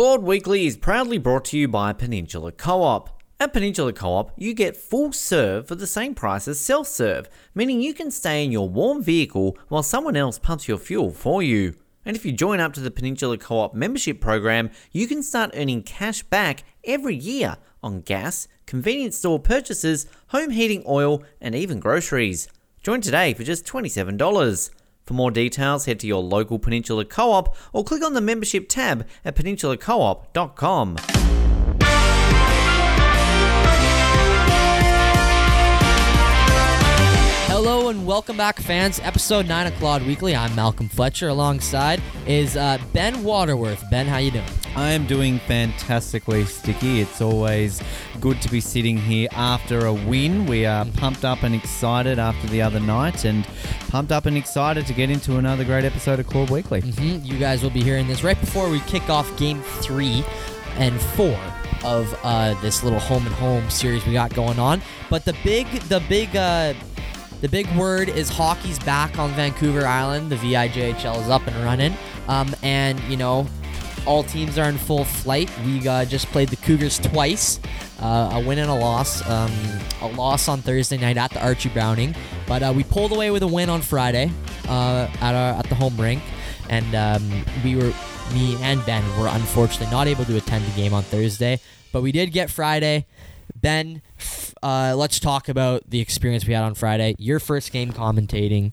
Claude Weekly is proudly brought to you by Peninsula Co op. At Peninsula Co op, you get full serve for the same price as self serve, meaning you can stay in your warm vehicle while someone else pumps your fuel for you. And if you join up to the Peninsula Co op membership program, you can start earning cash back every year on gas, convenience store purchases, home heating oil, and even groceries. Join today for just $27. For more details, head to your local Peninsula Co op or click on the membership tab at peninsulacoop.com. Hello and welcome back, fans. Episode nine of Claude Weekly. I'm Malcolm Fletcher. Alongside is uh, Ben Waterworth. Ben, how you doing? I am doing fantastically, Sticky. It's always good to be sitting here after a win. We are pumped up and excited after the other night, and pumped up and excited to get into another great episode of Claude Weekly. hmm You guys will be hearing this right before we kick off Game Three and Four of uh, this little home and home series we got going on. But the big, the big. Uh, the big word is hockey's back on Vancouver Island. The VIJHL is up and running. Um, and, you know, all teams are in full flight. We uh, just played the Cougars twice, uh, a win and a loss. Um, a loss on Thursday night at the Archie Browning, but uh, we pulled away with a win on Friday uh, at our at the home rink, and um, we were me and Ben were unfortunately not able to attend the game on Thursday, but we did get Friday. Ben, uh, let's talk about the experience we had on Friday. Your first game commentating.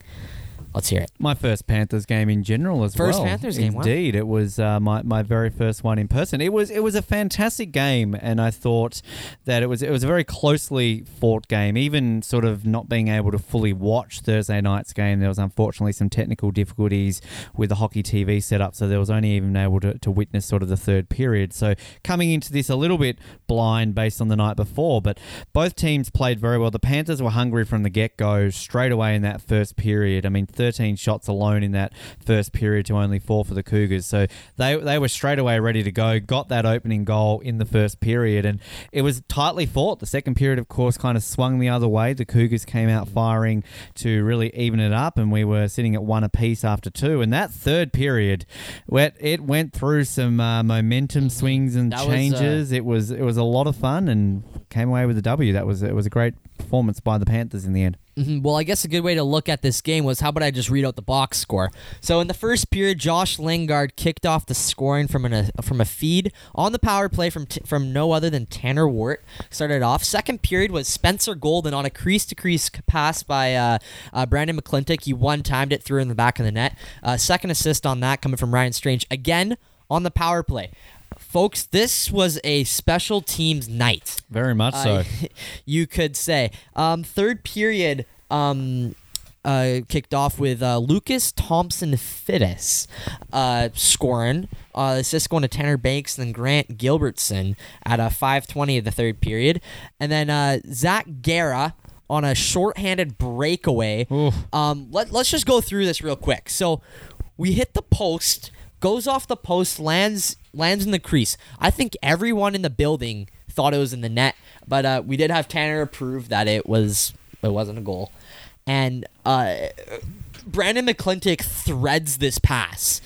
Let's hear it. My first Panthers game in general as First well. Panthers game, wow. Indeed, it was uh, my, my very first one in person. It was it was a fantastic game, and I thought that it was it was a very closely fought game. Even sort of not being able to fully watch Thursday night's game, there was unfortunately some technical difficulties with the hockey TV setup, so there was only even able to, to witness sort of the third period. So coming into this a little bit blind based on the night before, but both teams played very well. The Panthers were hungry from the get go straight away in that first period. I mean, 13 shots alone in that first period to only four for the Cougars. So they they were straight away ready to go. Got that opening goal in the first period, and it was tightly fought. The second period, of course, kind of swung the other way. The Cougars came out firing to really even it up, and we were sitting at one apiece after two. And that third period, it went through some uh, momentum swings and That was, uh, changes. it was it was a lot of fun, and came away with a W. That was it was a great performance by the Panthers in the end. Mhm. Well, I guess a good way to look at this game was how about I just read out the box score? So in the first period, Josh Lingard kicked off the scoring from an, a from a feed on the power play from t- from no other than Tanner Wart. Started off. Second period was Spencer Golden on a crease to crease pass by uh, uh, Brandon McClintock. He one timed it through in the back of the net. Uh, second assist on that coming from Ryan Strange again on the power play. Folks, this was a special teams night Very much so. uh, you could say. Um, third period um, uh, kicked off with uh, Lucas Thompson Fittis uh, scoring. Uh, assist going to Tanner Banks and then Grant Gilbertson at a 5:20 of the third period, and then uh, Zach Guerra on a shorthanded breakaway. Oof. Um, let, let's just go through this real quick. So we hit the post, goes off the post, lands lands in the crease. I think everyone in the building thought it was in the net, but uh, we did have Tanner prove that it was it wasn't a goal. And uh, Brandon McClintock threads this pass.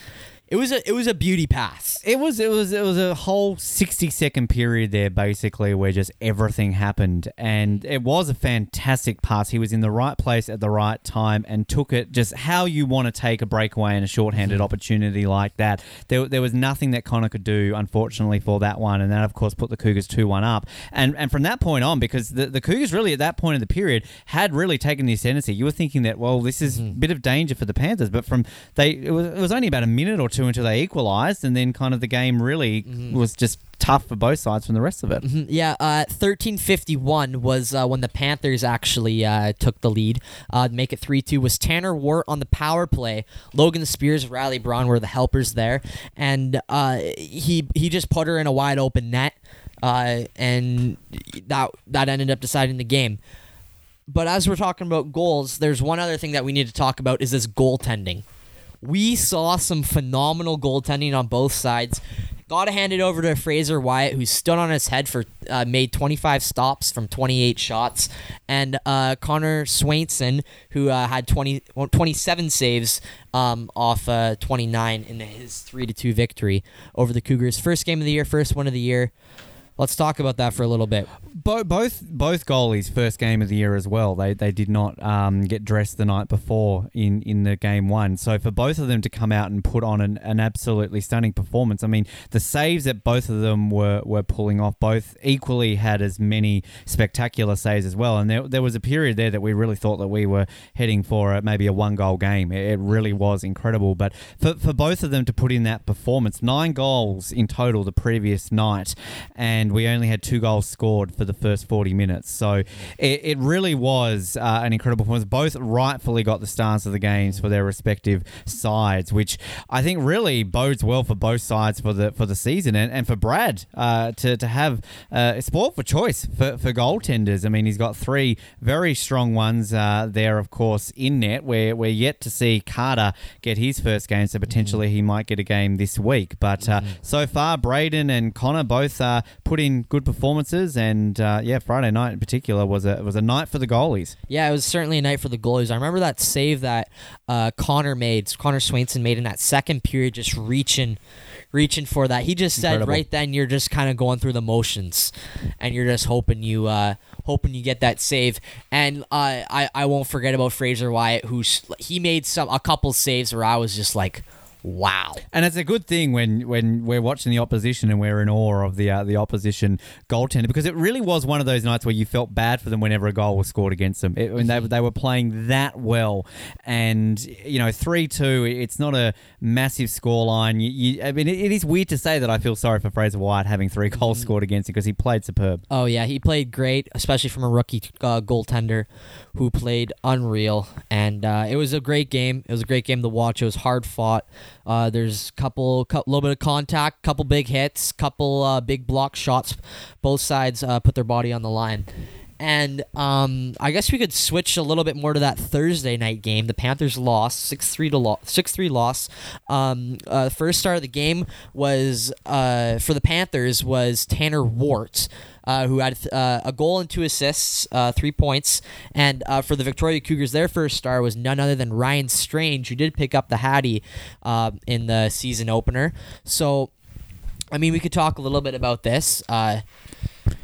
It was a it was a beauty pass. It was it was it was a whole sixty second period there basically where just everything happened and it was a fantastic pass. He was in the right place at the right time and took it just how you want to take a breakaway and a shorthanded mm-hmm. opportunity like that. There, there was nothing that Connor could do unfortunately for that one and that of course put the Cougars two one up. And and from that point on because the, the Cougars really at that point in the period had really taken the ascendancy. You were thinking that well this is a bit of danger for the Panthers but from they it was, it was only about a minute or two until they equalized and then kind of the game really was just tough for both sides from the rest of it. Mhm, Yeah, uh, thirteen fifty one was uh, when the Panthers actually uh, took the lead. Uh, make it three two was Tanner Wart on the power play. Logan Spears, Riley Braun were the helpers there, and uh, he he just put her in a wide open net, uh, and that that ended up deciding the game. But as we're talking about goals, there's one other thing that we need to talk about is this goaltending. We saw some phenomenal goaltending on both sides. Got to hand it over to Fraser Wyatt, who stood on his head for uh, made 25 stops from 28 shots, and uh, Connor Swainson, who uh, had 20, well, 27 saves um, off uh, 29 in his three to two victory over the Cougars. First game of the year, first one of the year. Let's talk about that for a little bit. Bo- both both goalies first game of the year as well. They they did not um, get dressed the night before in, in the game one. So for both of them to come out and put on an, an absolutely stunning performance. I mean, the saves that both of them were, were pulling off, both equally had as many spectacular saves as well. And there, there was a period there that we really thought that we were heading for a, maybe a one goal game. It, it really was incredible. But for, for both of them to put in that performance, nine goals in total the previous night, and we only had two goals scored for the first 40 minutes. So it, it really was uh, an incredible performance. Both rightfully got the stars of the games for their respective sides, which I think really bodes well for both sides for the for the season and, and for Brad uh, to, to have uh, sport for choice for, for goaltenders. I mean, he's got three very strong ones uh, there, of course, in net. We're, we're yet to see Carter get his first game, so potentially he might get a game this week. But uh, so far, Braden and Connor both uh, put in good performances, and uh, yeah, Friday night in particular was a was a night for the goalies. Yeah, it was certainly a night for the goalies. I remember that save that uh, Connor made, Connor Swainson made in that second period, just reaching, reaching for that. He just said Incredible. right then, you're just kind of going through the motions, and you're just hoping you, uh, hoping you get that save. And uh, I, I won't forget about Fraser Wyatt, who's he made some a couple saves where I was just like, wow. And it's a good thing when, when we're watching the opposition and we're in awe of the uh, the opposition goaltender because it really was one of those nights where you felt bad for them whenever a goal was scored against them. It, when they, they were playing that well, and you know three two, it's not a massive scoreline. You, you, I mean, it, it is weird to say that I feel sorry for Fraser White having three goals scored against him because he played superb. Oh yeah, he played great, especially from a rookie uh, goaltender who played unreal. And uh, it was a great game. It was a great game to watch. It was hard fought. Uh, there's couple, cou- little bit of contact, couple big hits, couple uh, big block shots. Both sides uh, put their body on the line. And um, I guess we could switch a little bit more to that Thursday night game. The Panthers lost six three to lo- six three loss. Um, uh, first start of the game was uh, for the Panthers was Tanner Wart. Uh, who had uh, a goal and two assists, uh, three points. And uh, for the Victoria Cougars, their first star was none other than Ryan Strange, who did pick up the Hattie uh, in the season opener. So, I mean, we could talk a little bit about this. Uh,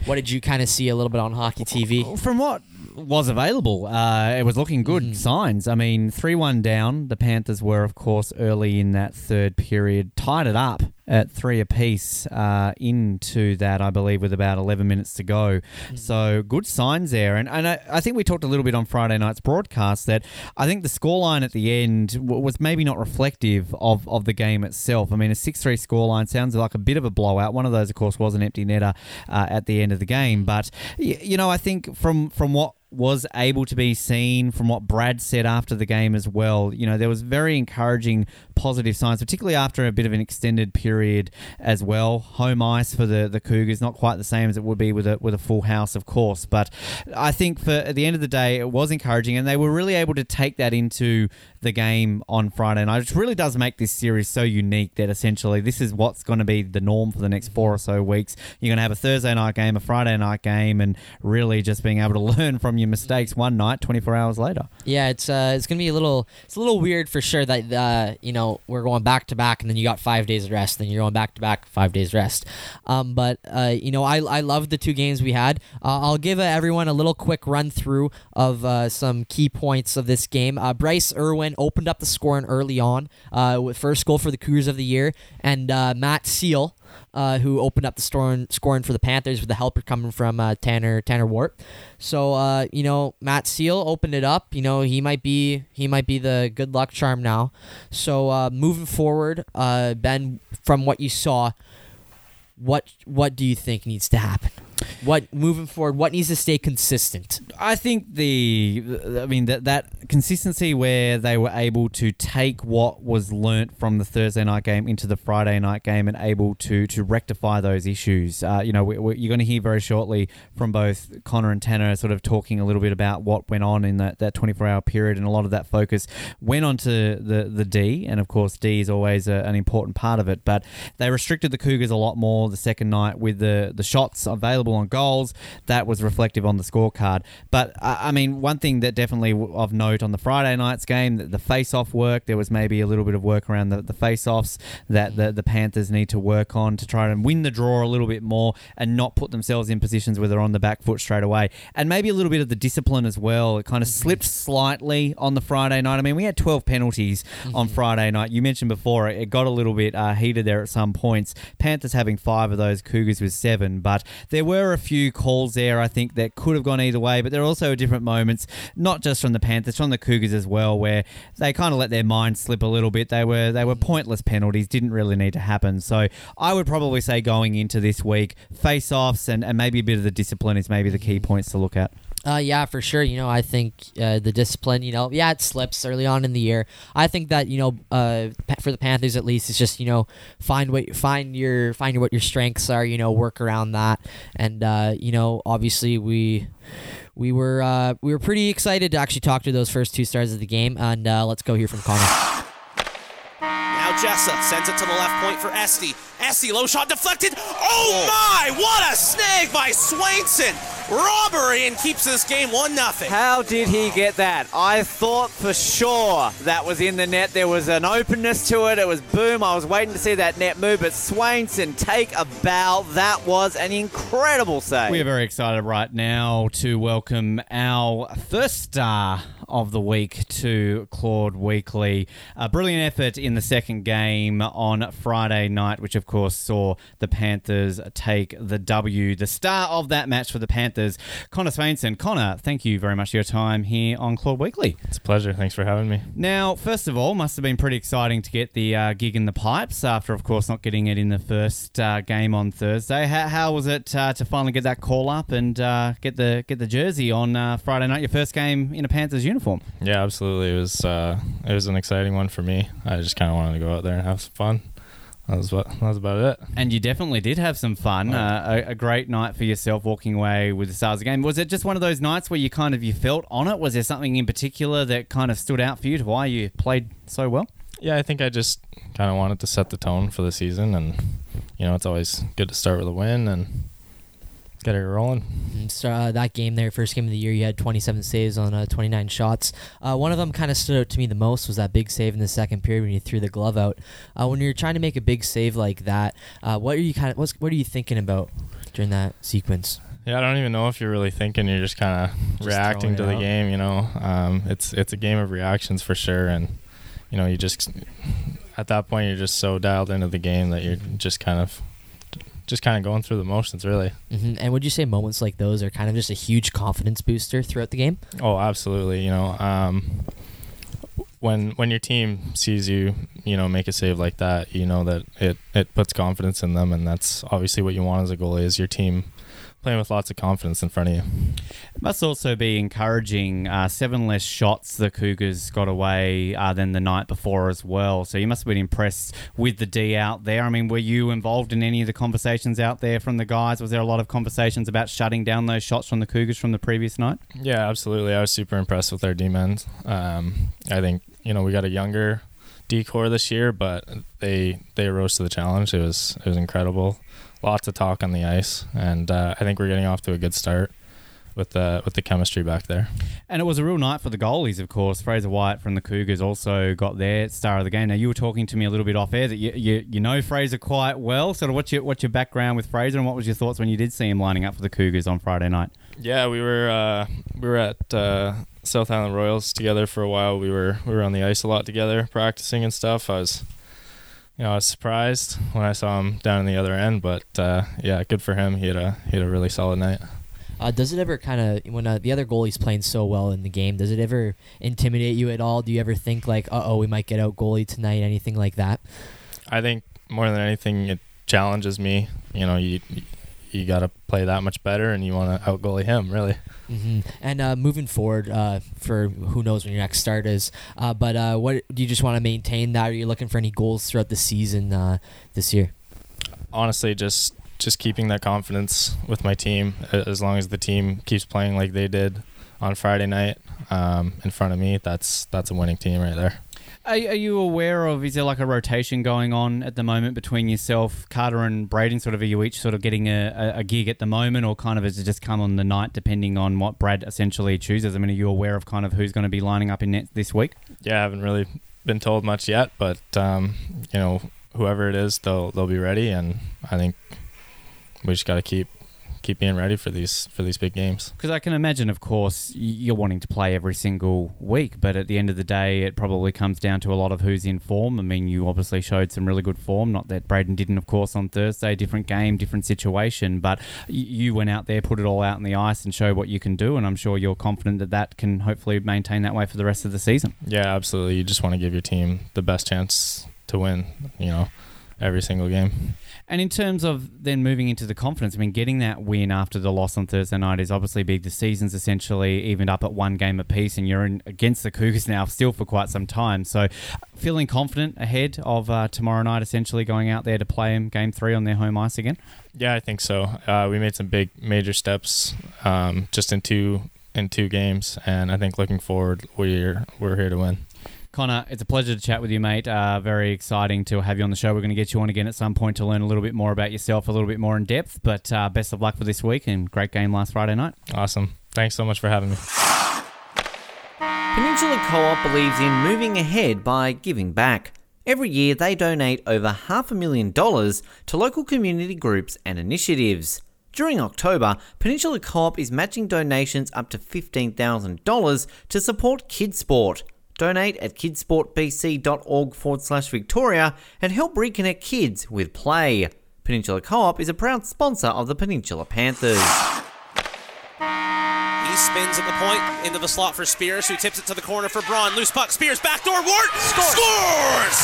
what did you kind of see a little bit on Hockey TV? From what was available, uh, it was looking good signs. I mean, 3 1 down. The Panthers were, of course, early in that third period, tied it up at three apiece uh, into that, I believe, with about 11 minutes to go. So good signs there. And, and I, I think we talked a little bit on Friday night's broadcast that I think the scoreline at the end w- was maybe not reflective of, of the game itself. I mean, a 6 3 scoreline sounds like a bit of a blowout. One of those, of course, was an empty netter uh, at the end of the game. But, y- you know, I think from, from what was able to be seen from what Brad said after the game as well. You know, there was very encouraging positive signs, particularly after a bit of an extended period as well. Home ice for the, the Cougars, not quite the same as it would be with a with a full house, of course. But I think for at the end of the day, it was encouraging, and they were really able to take that into the game on Friday night, which really does make this series so unique that essentially this is what's going to be the norm for the next four or so weeks. You're going to have a Thursday night game, a Friday night game, and really just being able to learn from your mistakes one night, 24 hours later. Yeah, it's uh, it's gonna be a little, it's a little weird for sure that uh, you know, we're going back to back, and then you got five days of rest, then you're going back to back five days rest. Um, but uh, you know, I I love the two games we had. Uh, I'll give uh, everyone a little quick run through of uh, some key points of this game. Uh, Bryce Irwin opened up the scoring early on uh, with first goal for the Cougars of the year, and uh, Matt Seal. Uh, who opened up the scoring, scoring for the Panthers with the helper coming from uh, Tanner Tanner Wart. So uh, you know Matt Seal opened it up. You know he might be he might be the good luck charm now. So uh, moving forward, Ben, from what you saw, what what do you think needs to happen? What moving forward? What needs to stay consistent? I think the, I mean that that consistency where they were able to take what was learnt from the Thursday night game into the Friday night game and able to to rectify those issues. Uh, you know, we, we, you're going to hear very shortly from both Connor and Tanner, sort of talking a little bit about what went on in that, that 24 hour period, and a lot of that focus went onto the the D, and of course D is always a, an important part of it. But they restricted the Cougars a lot more the second night with the the shots available on goals. That was reflective on the scorecard. But I mean, one thing that definitely of note on the Friday night's game, the, the face-off work. There was maybe a little bit of work around the, the face-offs that the, the Panthers need to work on to try and win the draw a little bit more and not put themselves in positions where they're on the back foot straight away. And maybe a little bit of the discipline as well. It kind of slipped slightly on the Friday night. I mean, we had 12 penalties on Friday night. You mentioned before it got a little bit uh, heated there at some points. Panthers having five of those, Cougars with seven. But there were a few calls there, I think, that could have gone either way. But there are also different moments, not just from the Panthers, from the Cougars as well, where they kind of let their mind slip a little bit. They were they were pointless penalties, didn't really need to happen. So I would probably say going into this week, face offs and, and maybe a bit of the discipline is maybe the key points to look at. Uh, yeah, for sure. You know, I think uh, the discipline. You know, yeah, it slips early on in the year. I think that you know, uh, for the Panthers at least, it's just you know, find what find your find what your strengths are. You know, work around that, and uh, you know, obviously we. We were uh, we were pretty excited to actually talk to those first two stars of the game, and uh, let's go hear from Connor. Now Jessa sends it to the left point for Esty. Esty, low shot deflected. Oh my! What a snag by Swainson! Robbery and keeps this game 1 0. How did he get that? I thought for sure that was in the net. There was an openness to it. It was boom. I was waiting to see that net move, but Swainson take a bow. That was an incredible save. We are very excited right now to welcome our first star of the week to Claude Weekly. A brilliant effort in the second game on Friday night, which of course saw the Panthers take the W. The star of that match for the Panthers, Connor Swainson. Connor, thank you very much for your time here on Claude Weekly. It's a pleasure. Thanks for having me. Now, first of all, must have been pretty exciting to get the uh, gig in the pipes after, of course, not getting it in the first uh, game on Thursday. How, how was it uh, to finally get that call up and uh, get the get the jersey on uh, Friday night? Your first game in a Panthers uniform. Yeah, absolutely. It was uh, it was an exciting one for me. I just kind of wanted to go out there and have some fun. That was what that was about it. And you definitely did have some fun. Uh, a, a great night for yourself, walking away with the stars of the game. Was it just one of those nights where you kind of you felt on it? Was there something in particular that kind of stood out for you to why you played so well? Yeah, I think I just kind of wanted to set the tone for the season, and you know, it's always good to start with a win and get it rolling. So uh, that game there, first game of the year, you had 27 saves on uh, 29 shots. Uh, one of them kind of stood out to me the most was that big save in the second period when you threw the glove out. Uh, when you're trying to make a big save like that, uh, what are you kind of what's, what are you thinking about during that sequence? Yeah, I don't even know if you're really thinking. You're just kind of reacting to the out. game. You know, um, it's it's a game of reactions for sure, and you know, you just at that point you're just so dialed into the game that you're just kind of just kind of going through the motions, really. hmm And would you say moments like those are kind of just a huge confidence booster throughout the game? Oh, absolutely. You know, um, when when your team sees you, you know, make a save like that, you know that it it puts confidence in them, and that's obviously what you want as a goalie is your team playing with lots of confidence in front of you. It Must also be encouraging. Uh, seven less shots the Cougars got away uh, than the night before as well. So you must have been impressed with the D out there. I mean, were you involved in any of the conversations out there from the guys? Was there a lot of conversations about shutting down those shots from the Cougars from the previous night? Yeah, absolutely. I was super impressed with our D men. Um, I think you know we got a younger D core this year, but they they rose to the challenge. It was it was incredible. Lots of talk on the ice, and uh, I think we're getting off to a good start with the with the chemistry back there. And it was a real night for the goalies, of course. Fraser White from the Cougars also got their star of the game. Now you were talking to me a little bit off air that you you, you know Fraser quite well. Sort of what's your what's your background with Fraser and what was your thoughts when you did see him lining up for the Cougars on Friday night? Yeah, we were uh, we were at uh, South Island Royals together for a while. We were we were on the ice a lot together, practicing and stuff. I was, you know, I was surprised when I saw him down in the other end, but uh, yeah, good for him. He had a he had a really solid night. Uh, does it ever kind of when uh, the other goalie's playing so well in the game? Does it ever intimidate you at all? Do you ever think like, uh oh, we might get out goalie tonight? Anything like that? I think more than anything, it challenges me. You know, you you got to play that much better, and you want to outgoalie him really. hmm And uh, moving forward, uh, for who knows when your next start is, uh, but uh, what do you just want to maintain that? Are you looking for any goals throughout the season uh, this year? honestly just just keeping that confidence with my team as long as the team keeps playing like they did on Friday night um, in front of me that's that's a winning team right there Are, are you aware of? Is there like a rotation going on at the moment between yourself, Carter, and Braden? Sort of, are you each sort of getting a, a, a gig at the moment, or kind of is it just come on the night depending on what Brad essentially chooses? I mean, are you aware of kind of who's going to be lining up in net this week? yeah I haven't really been told much yet but um, you know whoever it is they'll they'll be ready and I think we just got to keep keep being ready for these for these big games Because I can imagine, of course, you're wanting to play every single week, but at the end of the day, it probably comes down to a lot of who's in form. I mean, you obviously showed some really good form. Not that Braden didn't, of course, on Thursday. Different game, different situation, but you went out there, put it all out on the ice, and showed what you can do. And I'm sure you're confident that that can hopefully maintain that way for the rest of the season. yeah absolutely you just want to give your team the best chance to win you know every single game And in terms of then moving into the confidence, I mean, getting that win after the loss on Thursday night is obviously big. The season's essentially evened up at one game apiece, and you're in against the Cougars now still for quite some time. So, feeling confident ahead of uh, tomorrow night, essentially going out there to play them game three on their home ice again. Yeah, I think so. Uh, we made some big major steps um, just in two in two games, and I think looking forward, we're we're here to win. Connor, it's a pleasure to chat with you, mate. Uh, very exciting to have you on the show. We're going to get you on again at some point to learn a little bit more about yourself, a little bit more in depth. But uh, best of luck for this week and great game last Friday night. Awesome. Thanks so much for having me. Peninsula Co-op believes in moving ahead by giving back. Every year they donate over half a million dollars to local community groups and initiatives. During October, Peninsula Co-op is matching donations up to $15,000 to support KidSport. Donate at kidsportbc.org forward slash Victoria and help reconnect kids with play. Peninsula Co-op is a proud sponsor of the Peninsula Panthers. He spins at the point into the slot for Spears, who tips it to the corner for Braun. Loose puck, Spears, backdoor, Wart scores!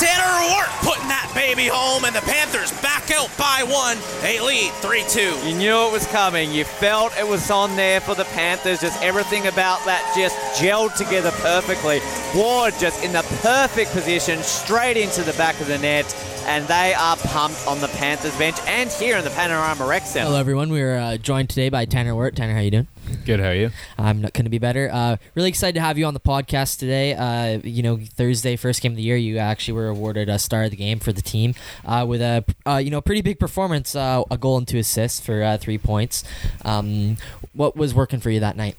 Tanner Wart putting that baby home, and the Panthers back out by one. They lead 3 2. You knew it was coming. You felt it was on there for the Panthers. Just everything about that just gelled together perfectly. Ward just in the perfect position, straight into the back of the net, and they are pumped on the Panthers bench and here in the Panorama Rec Center. Hello, everyone. We are uh, joined today by Tanner Wirt. Tanner, how you doing? Good, how are you? I'm not going to be better. Uh, really excited to have you on the podcast today. Uh, you know, Thursday, first game of the year, you actually were awarded a star of the game for the team uh, with a uh, you know pretty big performance, uh, a goal and two assists for uh, three points. Um, what was working for you that night?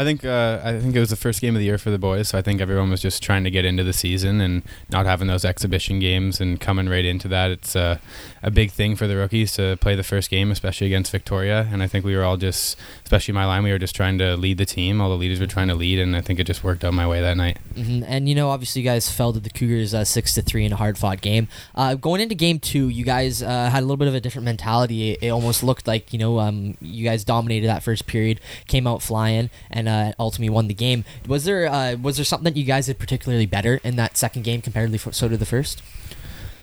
I think uh, I think it was the first game of the year for the boys, so I think everyone was just trying to get into the season and not having those exhibition games and coming right into that. It's uh, a big thing for the rookies to play the first game, especially against Victoria. And I think we were all just, especially my line, we were just trying to lead the team. All the leaders were trying to lead, and I think it just worked out my way that night. hmm And you know, obviously, you guys fell to the Cougars uh, six to three in a hard fought game. Uh, going into game two, you guys uh, had a little bit of a different mentality. It, it almost looked like you know um, you guys dominated that first period, came out flying, and uh, ultimately won the game. Was there uh, was there something that you guys did particularly better in that second game compared to so to the first?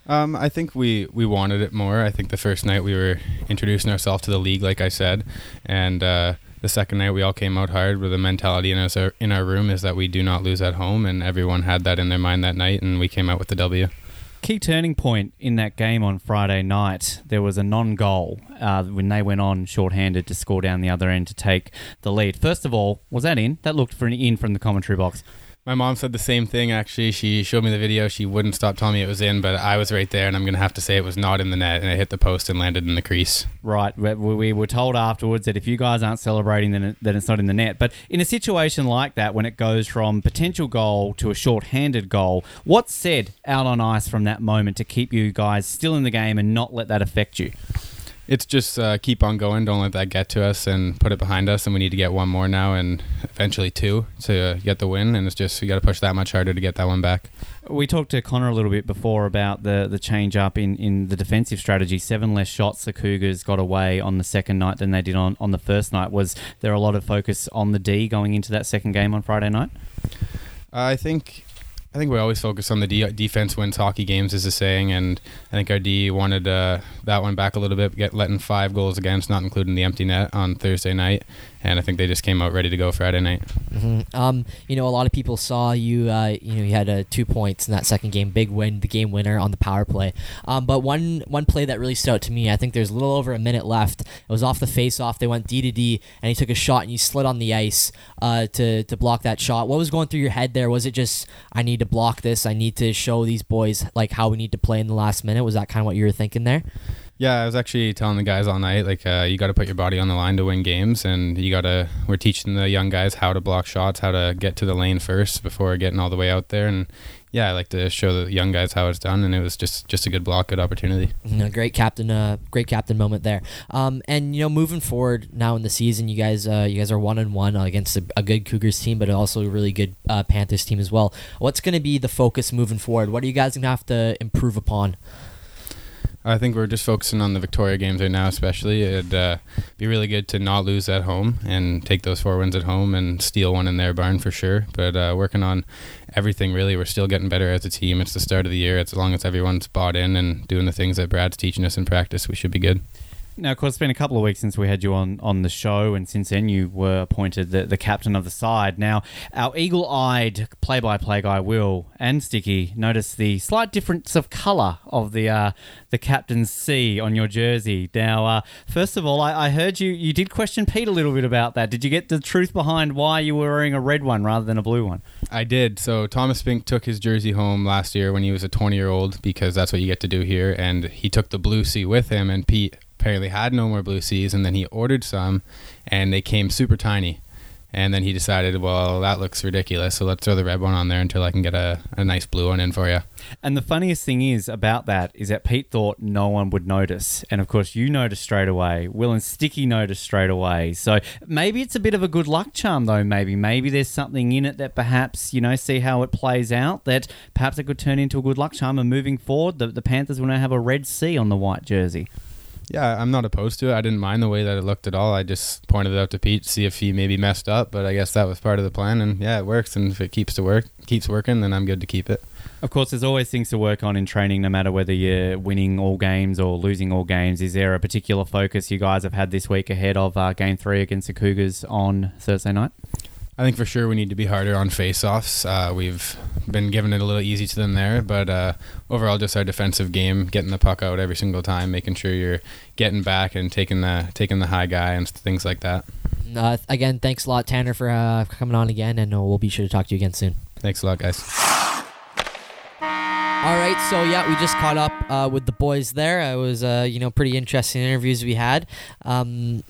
Um, I think we, we wanted it more. I think the first night we were introducing ourselves to the league, like I said, and uh, the second night we all came out hard with a mentality in our in our room is that we do not lose at home, and everyone had that in their mind that night, and we came out with the W. Key turning point in that game on Friday night, there was a non goal uh, when they went on shorthanded to score down the other end to take the lead. First of all, was that in? That looked for an in from the commentary box. My mom said the same thing. Actually, she showed me the video. She wouldn't stop telling me it was in, but I was right there, and I'm gonna have to say it was not in the net, and it hit the post and landed in the crease. Right. We, we were told afterwards that if you guys aren't celebrating, then, then it's not in the net. But in a situation like that, when it goes from potential goal to a short-handed goal, what's said out on ice from that moment to keep you guys still in the game and not let that affect you? It's just uh, keep on going. Don't let that get to us, and put it behind us. And we need to get one more now, and eventually two to get the win. And it's just you got to push that much harder to get that one back. We talked to Connor a little bit before about the, the change up in, in the defensive strategy. Seven less shots the Cougars got away on the second night than they did on, on the first night. Was there a lot of focus on the D going into that second game on Friday night? I think I think we always focus on the de- defense wins hockey games, is the saying, and I think our D wanted uh, that one back a little bit, get letting five goals against, not including the empty net on Thursday night, and I think they just came out ready to go Friday night. Mm-hmm. Um, you know, a lot of people saw you. Uh, you know, you had uh, two points in that second game, big win, the game winner on the power play. Um, but one one play that really stood out to me, I think there's a little over a minute left. It was off the face-off. They went D to D, and he took a shot, and you slid on the ice uh, to to block that shot. What was going through your head there? Was it just I need to block this? I need to show these boys like how we need to play in the last minute. Was that kind of what you were thinking there? Yeah, I was actually telling the guys all night, like, uh, you got to put your body on the line to win games, and you got to. We're teaching the young guys how to block shots, how to get to the lane first before getting all the way out there, and yeah, I like to show the young guys how it's done, and it was just just a good block, good opportunity. No, great captain, uh, great captain moment there. Um, and you know, moving forward now in the season, you guys, uh, you guys are one and one against a, a good Cougars team, but also a really good uh, Panthers team as well. What's going to be the focus moving forward? What are you guys going to have to improve upon? I think we're just focusing on the Victoria games right now, especially. It'd uh, be really good to not lose at home and take those four wins at home and steal one in their barn for sure. But uh, working on everything, really, we're still getting better as a team. It's the start of the year. It's As long as everyone's bought in and doing the things that Brad's teaching us in practice, we should be good. Now, of course, it's been a couple of weeks since we had you on, on the show, and since then you were appointed the, the captain of the side. Now, our eagle eyed play by play guy, Will and Sticky, noticed the slight difference of colour of the uh, the captain's C on your jersey. Now, uh, first of all, I, I heard you, you did question Pete a little bit about that. Did you get the truth behind why you were wearing a red one rather than a blue one? I did. So Thomas Fink took his jersey home last year when he was a 20 year old because that's what you get to do here, and he took the blue C with him, and Pete apparently had no more blue Cs, and then he ordered some, and they came super tiny. And then he decided, well, that looks ridiculous, so let's throw the red one on there until I can get a, a nice blue one in for you. And the funniest thing is about that is that Pete thought no one would notice. And of course, you noticed straight away. Will and Sticky noticed straight away. So maybe it's a bit of a good luck charm, though. Maybe. Maybe there's something in it that perhaps, you know, see how it plays out, that perhaps it could turn into a good luck charm. And moving forward, the, the Panthers will now have a red C on the white jersey. Yeah, I'm not opposed to it. I didn't mind the way that it looked at all. I just pointed it out to Pete, see if he maybe messed up, but I guess that was part of the plan. And yeah, it works. And if it keeps to work, keeps working, then I'm good to keep it. Of course, there's always things to work on in training, no matter whether you're winning all games or losing all games. Is there a particular focus you guys have had this week ahead of uh, Game Three against the Cougars on Thursday night? I think for sure we need to be harder on face-offs. Uh, we've been giving it a little easy to them there, but uh, overall, just our defensive game, getting the puck out every single time, making sure you're getting back and taking the taking the high guy and things like that. Uh, again, thanks a lot, Tanner, for uh, coming on again, and uh, we'll be sure to talk to you again soon. Thanks a lot, guys. All right, so yeah, we just caught up uh, with the boys there. It was, uh, you know, pretty interesting interviews we had. Um,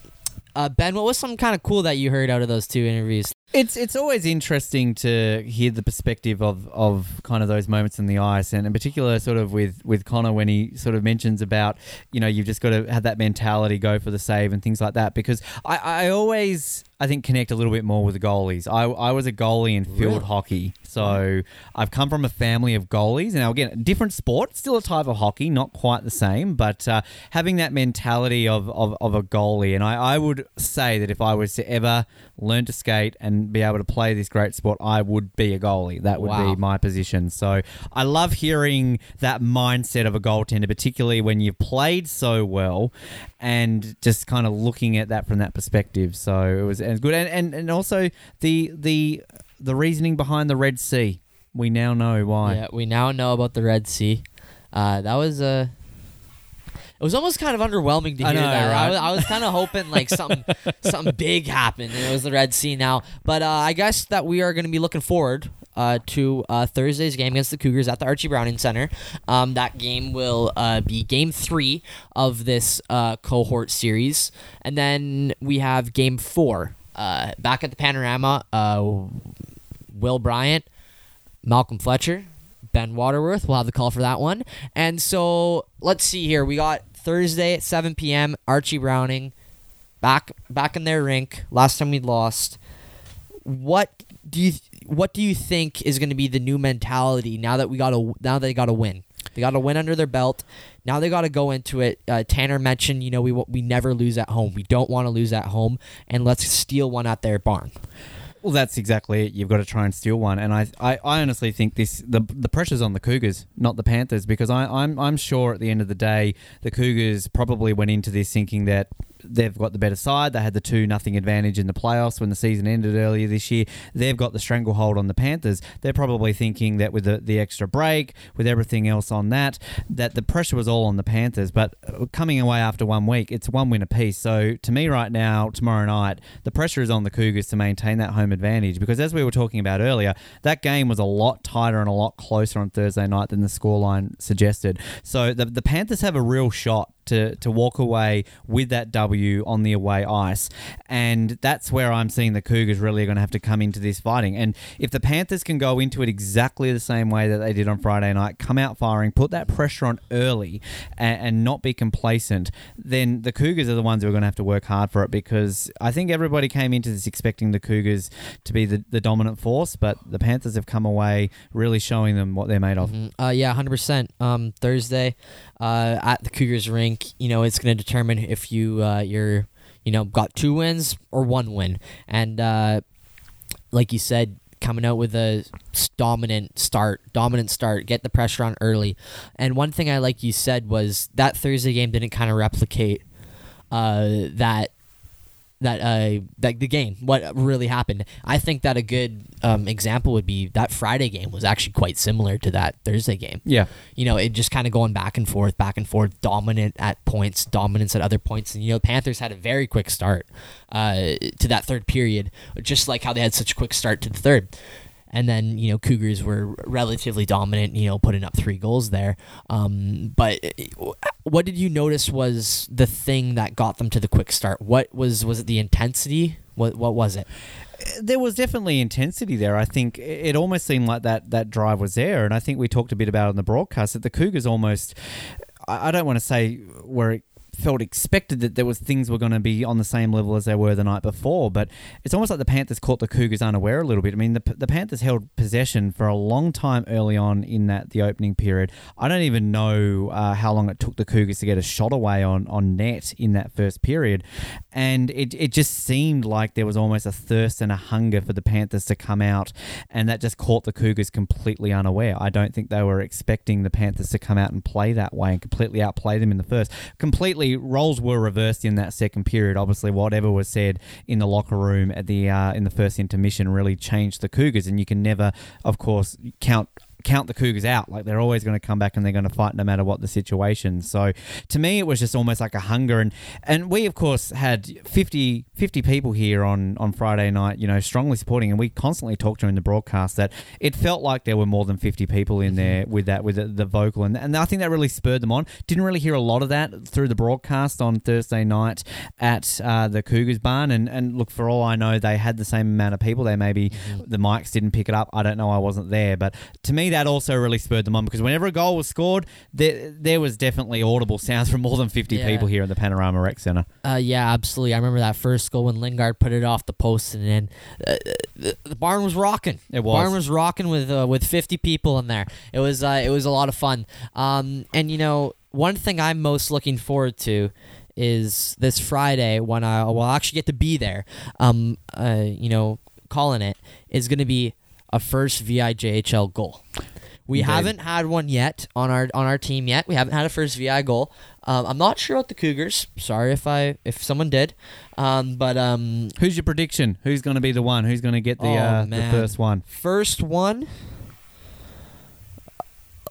uh, ben, what was some kind of cool that you heard out of those two interviews? It's it's always interesting to hear the perspective of, of kind of those moments in the ice, and in particular, sort of with, with Connor when he sort of mentions about you know you've just got to have that mentality, go for the save, and things like that. Because I, I always I think connect a little bit more with the goalies. I, I was a goalie in field Really? hockey, so I've come from a family of goalies. Now again, different sport, still a type of hockey, not quite the same, but uh, having that mentality of, of, of a goalie, and I, I would say that if I was to ever learn to skate and be able to play this great sport, I would be a goalie. That would Wow. be my position. So I love hearing that mindset of a goaltender, particularly when you've played so well and just kind of looking at that from that perspective. So it was, it was good. And, and, and also the, the, the reasoning behind the Red C. We now know why. Yeah, we now know about the Red C. Uh, that was Uh, it was almost kind of underwhelming to hear know, that. I was, I was kind of hoping like something something big happened, and it was the Red C now. But uh, I guess that we are going to be looking forward uh, to uh, Thursday's game against the Cougars at the Archie Browning Center. Um, that game will uh, be Game Three of this uh, cohort series, and then we have Game Four uh, back at the Panorama. Uh, Will Bryant, Malcolm Fletcher, Ben Waterworth. We'll have the call for that one. And so let's see here. We got Thursday at 7 p.m. Archie Browning back back in their rink. Last time we lost. What do you what do you think is going to be the new mentality now that we got to now they got to win? They got to win under their belt. Now they got to go into it. Uh, Tanner mentioned, you know, we we never lose at home. We don't want to lose at home, and let's steal one at their barn. Well, that's exactly it. You've got to try and steal one, and I, I, I honestly think this the the pressure's on the Cougars, not the Panthers, because I, I'm I'm sure at the end of the day, the Cougars probably went into this thinking that they've got the better side. They had the two nothing advantage in the playoffs when the season ended earlier this year. They've got the stranglehold on the Panthers. They're probably thinking that with the, the extra break, with everything else on that, that the pressure was all on the Panthers. But uh, coming away after one week, it's one win apiece. So to me, right now, tomorrow night, the pressure is on the Cougars to maintain that home advantage because as we were talking about earlier, that game was a lot tighter and a lot closer on Thursday night than the scoreline suggested. So the, the Panthers have a real shot to, to walk away with that W on the away ice. And that's where I'm seeing the Cougars really are going to have to come into this fighting. And if the Panthers can go into it exactly the same way that they did on Friday night, come out firing, put that pressure on early, and, and not be complacent, then the Cougars are the ones who are going to have to work hard for it because I think everybody came into this expecting the Cougars to be the, the dominant force, but the Panthers have come away really showing them what they're made of. Uh, yeah, hundred percent. Um, Thursday, uh, at the Cougars rink, you know, it's going to determine if you uh, you're you know got two wins or one win, and uh, like you said, coming out with a dominant start, dominant start, get the pressure on early, and one thing I like you said was that Thursday game didn't kind of replicate uh, that that uh that the game what really happened. I think that a good um, example would be that friday game was actually quite similar to that thursday game. Yeah. you know it just kind of going back and forth back and forth dominant at points dominance at other points. And you know panthers had a very quick start uh, to that third period just like how they had such a quick start to the third and then you know Cougars were relatively dominant, you know, putting up three goals there. Um, but uh, what did you notice was the thing that got them to the quick start? What was was it the intensity? What what was it? there was definitely intensity there. I think it almost seemed like that that drive was there, and I think we talked a bit about it on the broadcast that the Cougars almost. I don't want to say were it felt expected that there was things were going to be on the same level as they were the night before, but it's almost like the Panthers caught the Cougars unaware a little bit. I mean, the, the Panthers held possession for a long time early on in that the opening period. I don't even know uh, how long it took the Cougars to get a shot away on on net in that first period, and it it just seemed like there was almost a thirst and a hunger for the Panthers to come out, and that just caught the Cougars completely unaware. I don't think they were expecting the Panthers to come out and play that way and completely outplay them in the first. Completely roles were reversed in that second period. Obviously, whatever was said in the locker room at the uh, in the first intermission really changed the Cougars, and you can never, of course, count count the Cougars out. Like they're always going to come back and they're going to fight no matter what the situation. So to me, it was just almost like a hunger. And, and we, of course, had 50, 50 people here on, on Friday night, you know, strongly supporting. And we constantly talked during the broadcast that it felt like there were more than 50 people in there with that, with the, the vocal. And, and I think that really spurred them on. Didn't really hear a lot of that through the broadcast on Thursday night at uh, the Cougars barn. And, and look, for all I know, they had the same amount of people. They maybe the mics didn't pick it up. I don't know. I wasn't there. But to me, that also really spurred them on because whenever a goal was scored, there, there was definitely audible sounds from more than 50 Yeah. people here in the Panorama Rec Centre. Uh, yeah, absolutely. I remember that first goal when Lingard put it off the post, and then uh, the, the barn was rocking. It was. barn was rocking with uh, with fifty people in there. It was uh, it was a lot of fun. Um, and you know, one thing I'm most looking forward to is this Friday when I will actually get to be there. Um, uh, you know, calling it is going to be a first VIJHL goal. We Indeed. haven't had one yet on our on our team yet. We haven't had a first VI goal. Um, I'm not sure about the Cougars. Sorry if I if someone did, um, but um, Who's your prediction? Who's going to be the one? Who's going to get the, Oh, uh, the first one? first one.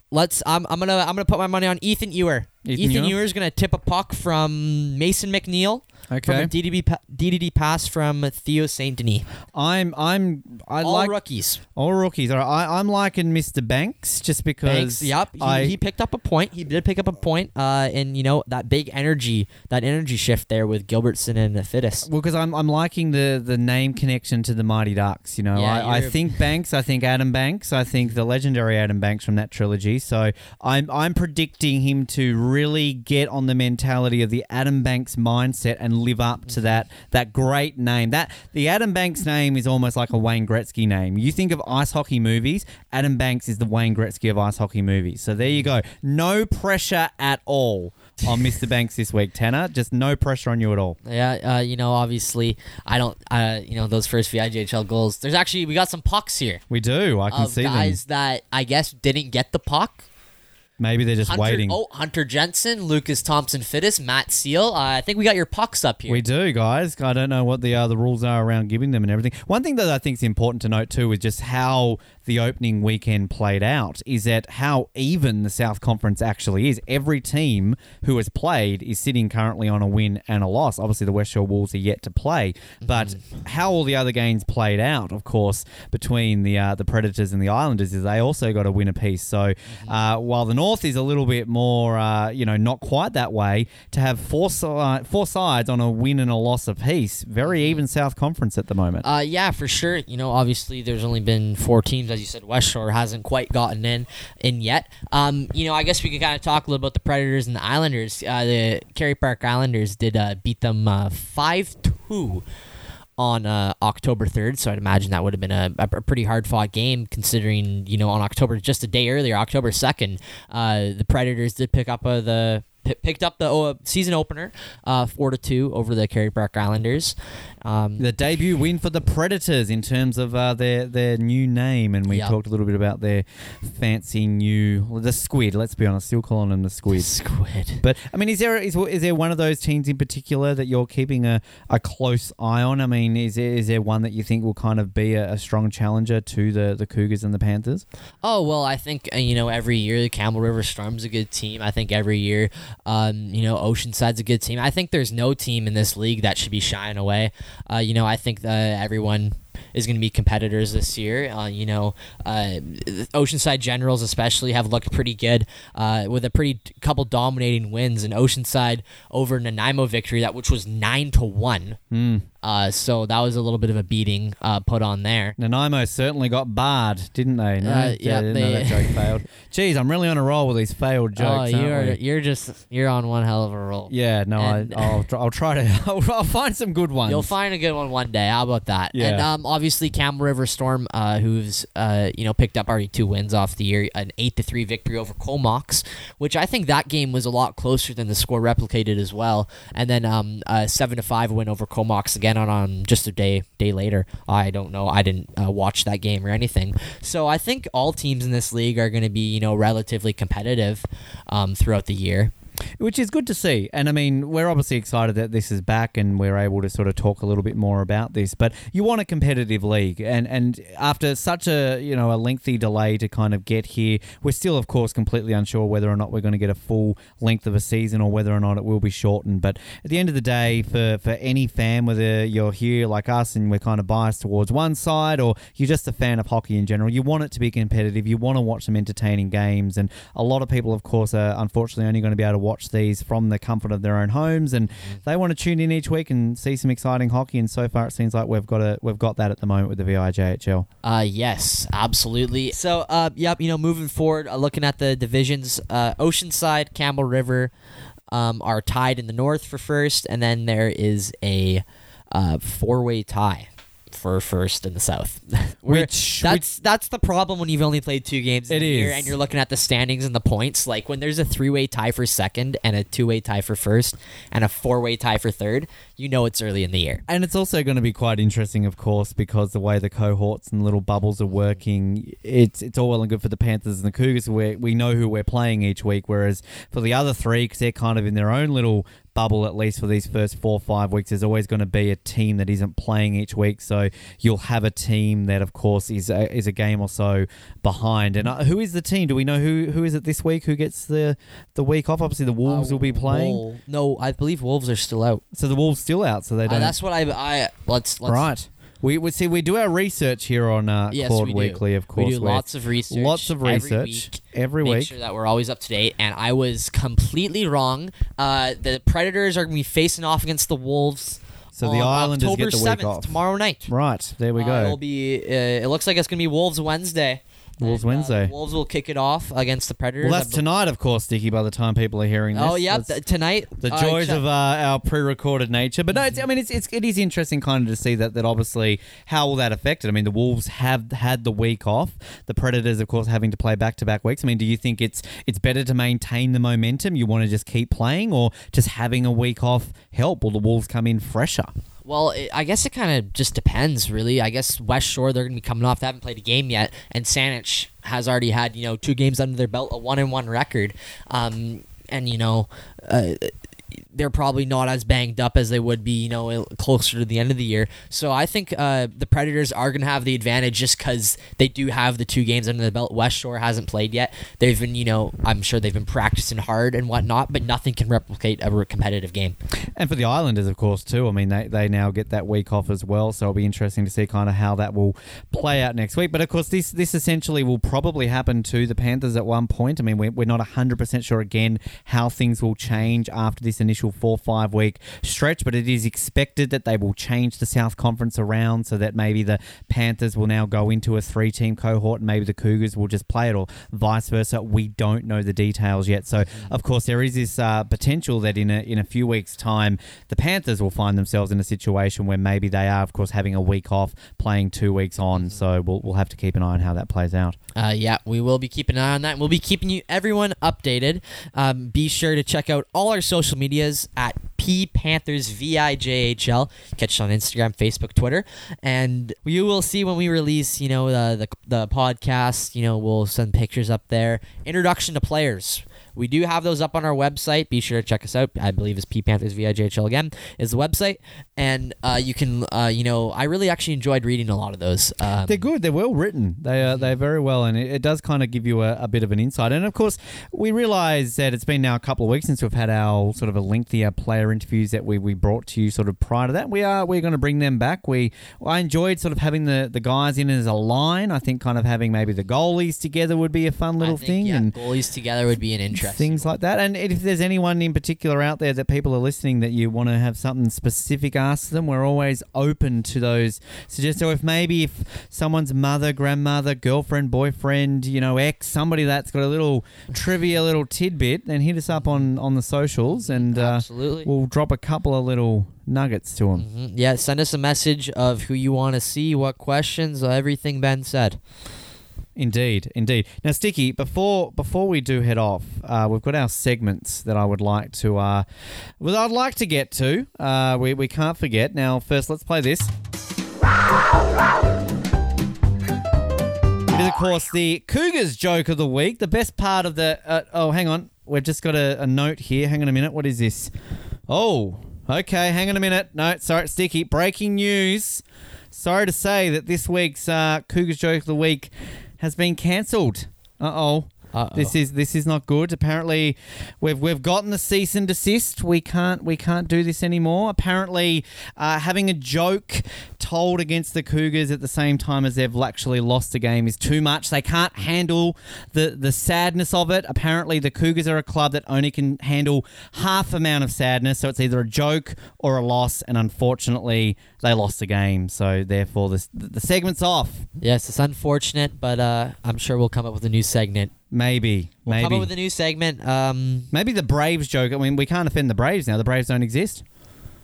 Let's. I'm. I'm gonna. I'm gonna put my money on Ethan Ewer. Ethan Ethan, Ewer? Is gonna tip a puck from Mason McNeil from a DDB pa- DDD pass from Theo Saint Denis. I'm I'm I All like rookies. all rookies. All right, I, I'm liking Mr. Banks just because Banks, yep. He, I, he picked up a point. He did pick up a point. Uh, and you know that big energy, that energy shift there with Gilbertson and the Fittis. Well, because I'm, I'm liking the, the name connection to the Mighty Ducks. You know, Yeah, I, I think Banks. I think Adam Banks. I think the legendary Adam Banks from that trilogy. So I'm I'm predicting him to really get on the mentality of the Adam Banks mindset and live up to that that great name. That the Adam Banks name is almost like a Wayne Gretzky name. You think of ice hockey movies. Adam Banks is the Wayne Gretzky of ice hockey movies. So there you go. No pressure at all on Mr. Banks this week, Tanner. Just no pressure on you at all. Yeah, uh, you know, obviously, I don't, uh, you know, those first VIJHL goals. There's actually we got some pucks here We do. I can see guys them. that I guess didn't get the puck. Maybe they're just Hunter, waiting. Oh, Hunter Jensen, Lucas Thompson Fittis, Matt Seal. Uh, I think we got your pucks up here. We do, guys. I don't know what the uh, the rules are around giving them and everything. One thing that I think is important to note too is just how the opening weekend played out. Is that how even the South Conference actually is? Every team who has played is sitting currently on a win and a loss. Obviously, the West Shore Wolves are yet to play, but how all the other games played out, of course, between the uh, the Predators and the Islanders is they also got a win apiece. So uh, while the North is a little bit more, uh, you know, not quite that way, to have four si- four sides on a win and a loss apiece, very even South Conference at the moment. Uh, yeah, for sure. You know, obviously, there's only been four teams, as you said. West Shore hasn't quite gotten in in yet. Um, you know, I guess we could kind of talk a little about the Predators and the Islanders. Uh, the Kerry Park Islanders did uh, beat them five two on uh, October 3rd. So I'd imagine that would have been a, a pretty hard fought game considering, you know, on October, just a day earlier, October 2nd, uh, the Predators did pick up uh, the. P- Picked up the uh, season opener, uh, four to two over the Kerry Park Islanders. Um, the debut win for the Predators in terms of uh, their their new name, and we Yeah. talked a little bit about their fancy new well, the Squid. Let's be honest, still calling them the Squid. Squid. But I mean, is there is, is there one of those teams in particular that you're keeping a, a close eye on? I mean, is there is there one that you think will kind of be a, a strong challenger to the, the Cougars and the Panthers? Oh well, I think uh, you know every year the Campbell River Storm's a good team. I think every year, um, you know Oceanside's a good team. I think there's no team in this league that should be shying away. Uh, you know, I think uh, everyone is going to be competitors this year. Uh, you know, uh, Oceanside Generals especially have looked pretty good uh, with a pretty couple dominating wins. And Oceanside over Nanaimo victory that which was nine to one. Uh, so that was a little bit of a beating uh, put on there. Nanaimo certainly got barred, didn't they? No, Uh, yeah, know they- that joke failed. Jeez, I'm really on a roll with these failed jokes. oh, you're you're just you're on one hell of a roll. Yeah, no, And- I, I'll, tr- I'll try to. I'll, I'll find some good ones. You'll find a good one one day. How about that? Yeah. And um, obviously Campbell River Storm, uh, who's uh, you know picked up already two wins off the year, an eight to three victory over Comox, which I think that game was a lot closer than the score replicated as well. And then um, a seven to five win over Comox again on, on just a day day later. I don't know. I didn't uh, watch that game or anything. So I think all teams in this league are going to be you know relatively competitive um, throughout the year. Which is good to see. And I mean, we're obviously excited that this is back and we're able to sort of talk a little bit more about this. But you want a competitive league, and and after such a you know a lengthy delay to kind of get here, we're still of course completely unsure whether or not we're going to get a full length of a season or whether or not it will be shortened. But at the end of the day, for for any fan, whether you're here like us and we're kind of biased towards one side, or you're just a fan of hockey in general, you want it to be competitive. You want to watch some entertaining games, and a lot of people, of course, are unfortunately only going to be able to watch these from the comfort of their own homes, and they want to tune in each week and see some exciting hockey. And so far, it seems like we've got a we've got that at the moment with the VIJHL. Uh, yes, absolutely. So, uh, yep, you know, moving forward, uh, looking at the divisions, uh, Oceanside, Campbell River, um, are tied in the north for first, and then there is a uh, four-way tie for first in the south. Which- that's that's the problem when you've only played two games in It is. and you're looking at the standings and the points. Like when there's a three-way tie for second and a two-way tie for first and a four-way tie for third, you know it's early in the year. And it's also going to be quite interesting, of course, because the way the cohorts and little bubbles are working, it's it's all well and good for the Panthers and the Cougars. Where we know who we're playing each week, whereas for the other three, because they're kind of in their own little bubble, at least for these first four or five weeks, there's always going to be a team that isn't playing each week. So you'll have a team that, of course, is a, is a game or so behind. And uh, who is the team? Do we know who who is it this week? Who gets the the week off? Obviously, the Wolves Uh, will be playing. Wol- no, I believe Wolves are still out. So the Wolves still out. So they Uh, don't. that's what I I let's let's Right. We, we see we do our research here on uh, Yes, Claude we. Weekly, of course. We do lots of research. lots of research every week. every Make week. sure that we're always up to date. And I was completely wrong. Uh, the Predators are going to be facing off against the Wolves. So the on Islanders October get the week 7th, off. tomorrow night. Right there we Uh, go. it'll be. Uh, it looks like it's going to be Wolves Wednesday. Wolves And, uh, Wednesday. the Wolves will kick it off against the Predators. well, that's tonight, of course, Dicky. By the time people are hearing this, Oh yeah, th- tonight. the uh, joys check- of uh, our pre-recorded nature. But no, it's, I mean, it's, it's it is interesting kind of to see that that obviously how will that affect it. I mean, the Wolves have had the week off. The Predators, of course, having to play back-to-back weeks. I mean, do you think it's it's better to maintain the momentum? You want to just keep playing, or just having a week off help? Will the Wolves come in fresher? Well, it, I guess it kind of just depends, really. I guess West Shore they're going to be coming off. They haven't played a game yet, and Saanich has already had you know two games under their belt, a one and one record, um, and you know. Uh, they're probably not as banged up as they would be, you know, closer to the end of the year. So I think uh, the Predators are going to have the advantage just because they do have the two games under the belt. West Shore hasn't played yet. They've been, you know, I'm sure they've been practicing hard and whatnot, but nothing can replicate a competitive game. And for the Islanders, of course, too. I mean, they, they now get that week off as well, so it'll be interesting to see kind of how that will play out next week. But of course, this this essentially will probably happen to the Panthers at one point. I mean, we're, we're not 100% sure again how things will change after this initial four five week stretch, but it is expected that they will change the South Conference around so that maybe the Panthers will now go into a three team cohort and maybe the Cougars will just play it or vice versa. We don't know the details yet. So, of course, there is this uh, potential that in a, in a few weeks' time, the Panthers will find themselves in a situation where maybe they are, of course, having a week off, playing two weeks on. So, we'll, we'll have to keep an eye on how that plays out. Uh, yeah, we will be keeping an eye on that. We'll be keeping you everyone updated. Um, be sure to check out all our social medias at P Panthers VIJHL. Catch us on Instagram, Facebook, Twitter, and you will see when we release, you know, the the, the podcast. You know, we'll send pictures up there. Introduction to players. We do have those up on our website. Be sure to check us out. I believe it's P Panthers VIJHL again is the website, and uh, you can, uh, you know, I really actually enjoyed reading a lot of those. Um, They're good. They're well written. They are they're very well, and it, it does kind of give you a, a bit of an insight. And of course, we realise that it's been now a couple of weeks since we've had our sort of a lengthier player interviews that we, we brought to you sort of prior to that. We are we're going to bring them back. We I enjoyed sort of having the, the guys in as a line. I think kind of having maybe the goalies together would be a fun little think, thing, yeah, and goalies together would be an interesting. Things like that. And if there's anyone in particular out there that people are listening that you want to have something specific asked them, we're always open to those suggestions. So if maybe if someone's mother, grandmother, girlfriend, boyfriend, you know, ex, somebody that's got a little trivia, little tidbit, then hit us up on on the socials, and uh, Absolutely. we'll drop a couple of little nuggets to them. Mhm. Yeah, send us a message of who you want to see, what questions, everything Ben said. Indeed, indeed. Now, Sticky, before before we do head off, uh, we've got our segments that I would like to, uh, well, I'd like to get to. Uh, we we can't forget. Now, first, let's play this. It is, of course, the Cougars joke of the week. The best part of the. Uh, oh, hang on. We've just got a, a note here. Hang on a minute. What is this? Oh, okay. Hang on a minute. No, sorry, Sticky. Breaking news. Sorry to say that this week's uh, Cougars joke of the week has been cancelled. Uh oh. Uh-oh. This is this is not good. Apparently, we've we've gotten the cease and desist. We can't we can't do this anymore. Apparently, uh, having a joke told against the Cougars at the same time as they've actually lost a game is too much. They can't handle the the sadness of it. Apparently, the Cougars are a club that only can handle half amount of sadness. So it's either a joke or a loss. And unfortunately, they lost the game. So therefore, the the segment's off. Yes, it's unfortunate, but uh, I'm sure we'll come up with a new segment. Maybe We'll maybe come up with a new segment. Um, Maybe the Braves joke. I mean, we can't offend the Braves now. The Braves don't exist.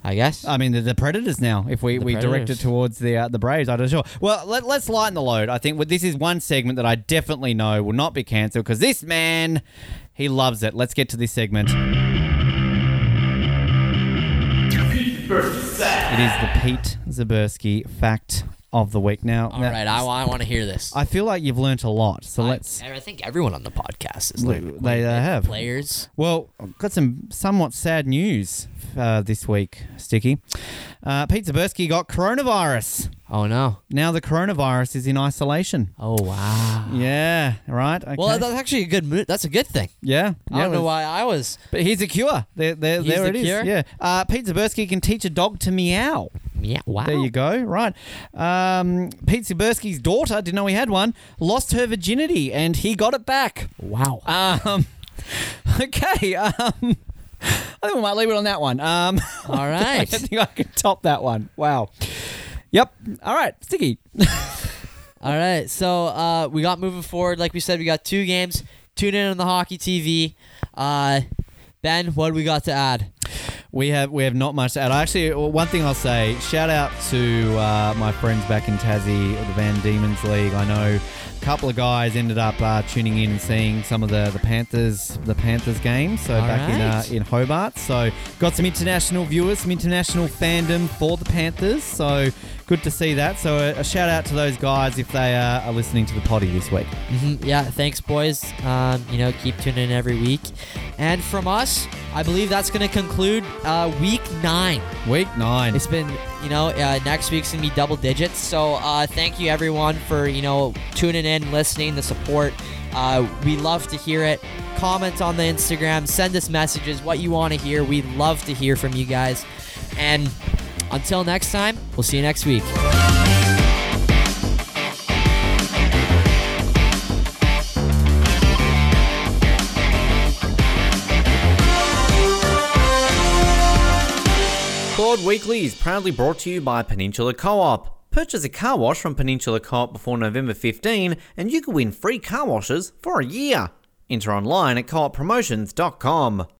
I guess. I mean, the, the Predators now. If we, The we direct it towards the uh, the Braves, I'm not sure. Well, let, let's lighten the load. I think well, this is one segment that I definitely know will not be cancelled because this man, he loves it. Let's get to this segment. It is the Pete Zabersky fact of the week. Now, All now, right, I, I want to hear this. I feel like you've learnt a lot. So I- let's. I, think everyone on the podcast is They- learning they, bit. have. players. Well, got some somewhat sad news uh, this week, Sticky. Uh, Pete Zabersky got coronavirus. Oh no. Now the coronavirus is in isolation. Oh wow. Yeah, right. Okay. Well, that's actually a good move. That's a good thing. yeah, I yeah, don't know why I was But he's a cure. There, there, He's there the it is. cure? Yeah. Uh, Pete Zabersky can teach a dog to meow. Yeah. Wow. There you go. Right. Um, Pete Zabersky's daughter didn't know he had one. Lost her virginity, and he got it back. Wow. Um, okay. Um, I think we might leave it on that one. Um, All I don't think I can top that one. Wow. Yep. All right, Sticky. All right, so uh, we got moving forward. Like we said, we got two games. Tune in on the hockey TV. Uh, ben, what do we got to add? We have we have not much to add. Actually, one thing I'll say: shout out to uh, my friends back in Tassie, the Van Demons League. I know a couple of guys ended up uh, tuning in and seeing some of the, the Panthers the Panthers game. So All back in uh, in Hobart. So got some international viewers, some international fandom for the Panthers. So good to see that. So a, a shout out to those guys if they uh, are listening to the potty this week. Mhm, Yeah, thanks, boys. Um, you know, keep tuning in every week. And from us, I believe that's going to conclude uh, week nine. Week nine. It's been, you know, uh, next week's gonna be double digits. So uh, thank you everyone for you know tuning in, listening, the support. Uh, we love to hear it. Comment on the Instagram, send us messages, what you want to hear. We love to hear from you guys. And until next time, we'll see you next week. Claude Weekly is proudly brought to you by Peninsula Co-op. Purchase a car wash from Peninsula Co-op before November 15 and you can win free car washes for a year. Enter online at cooppromotions.com.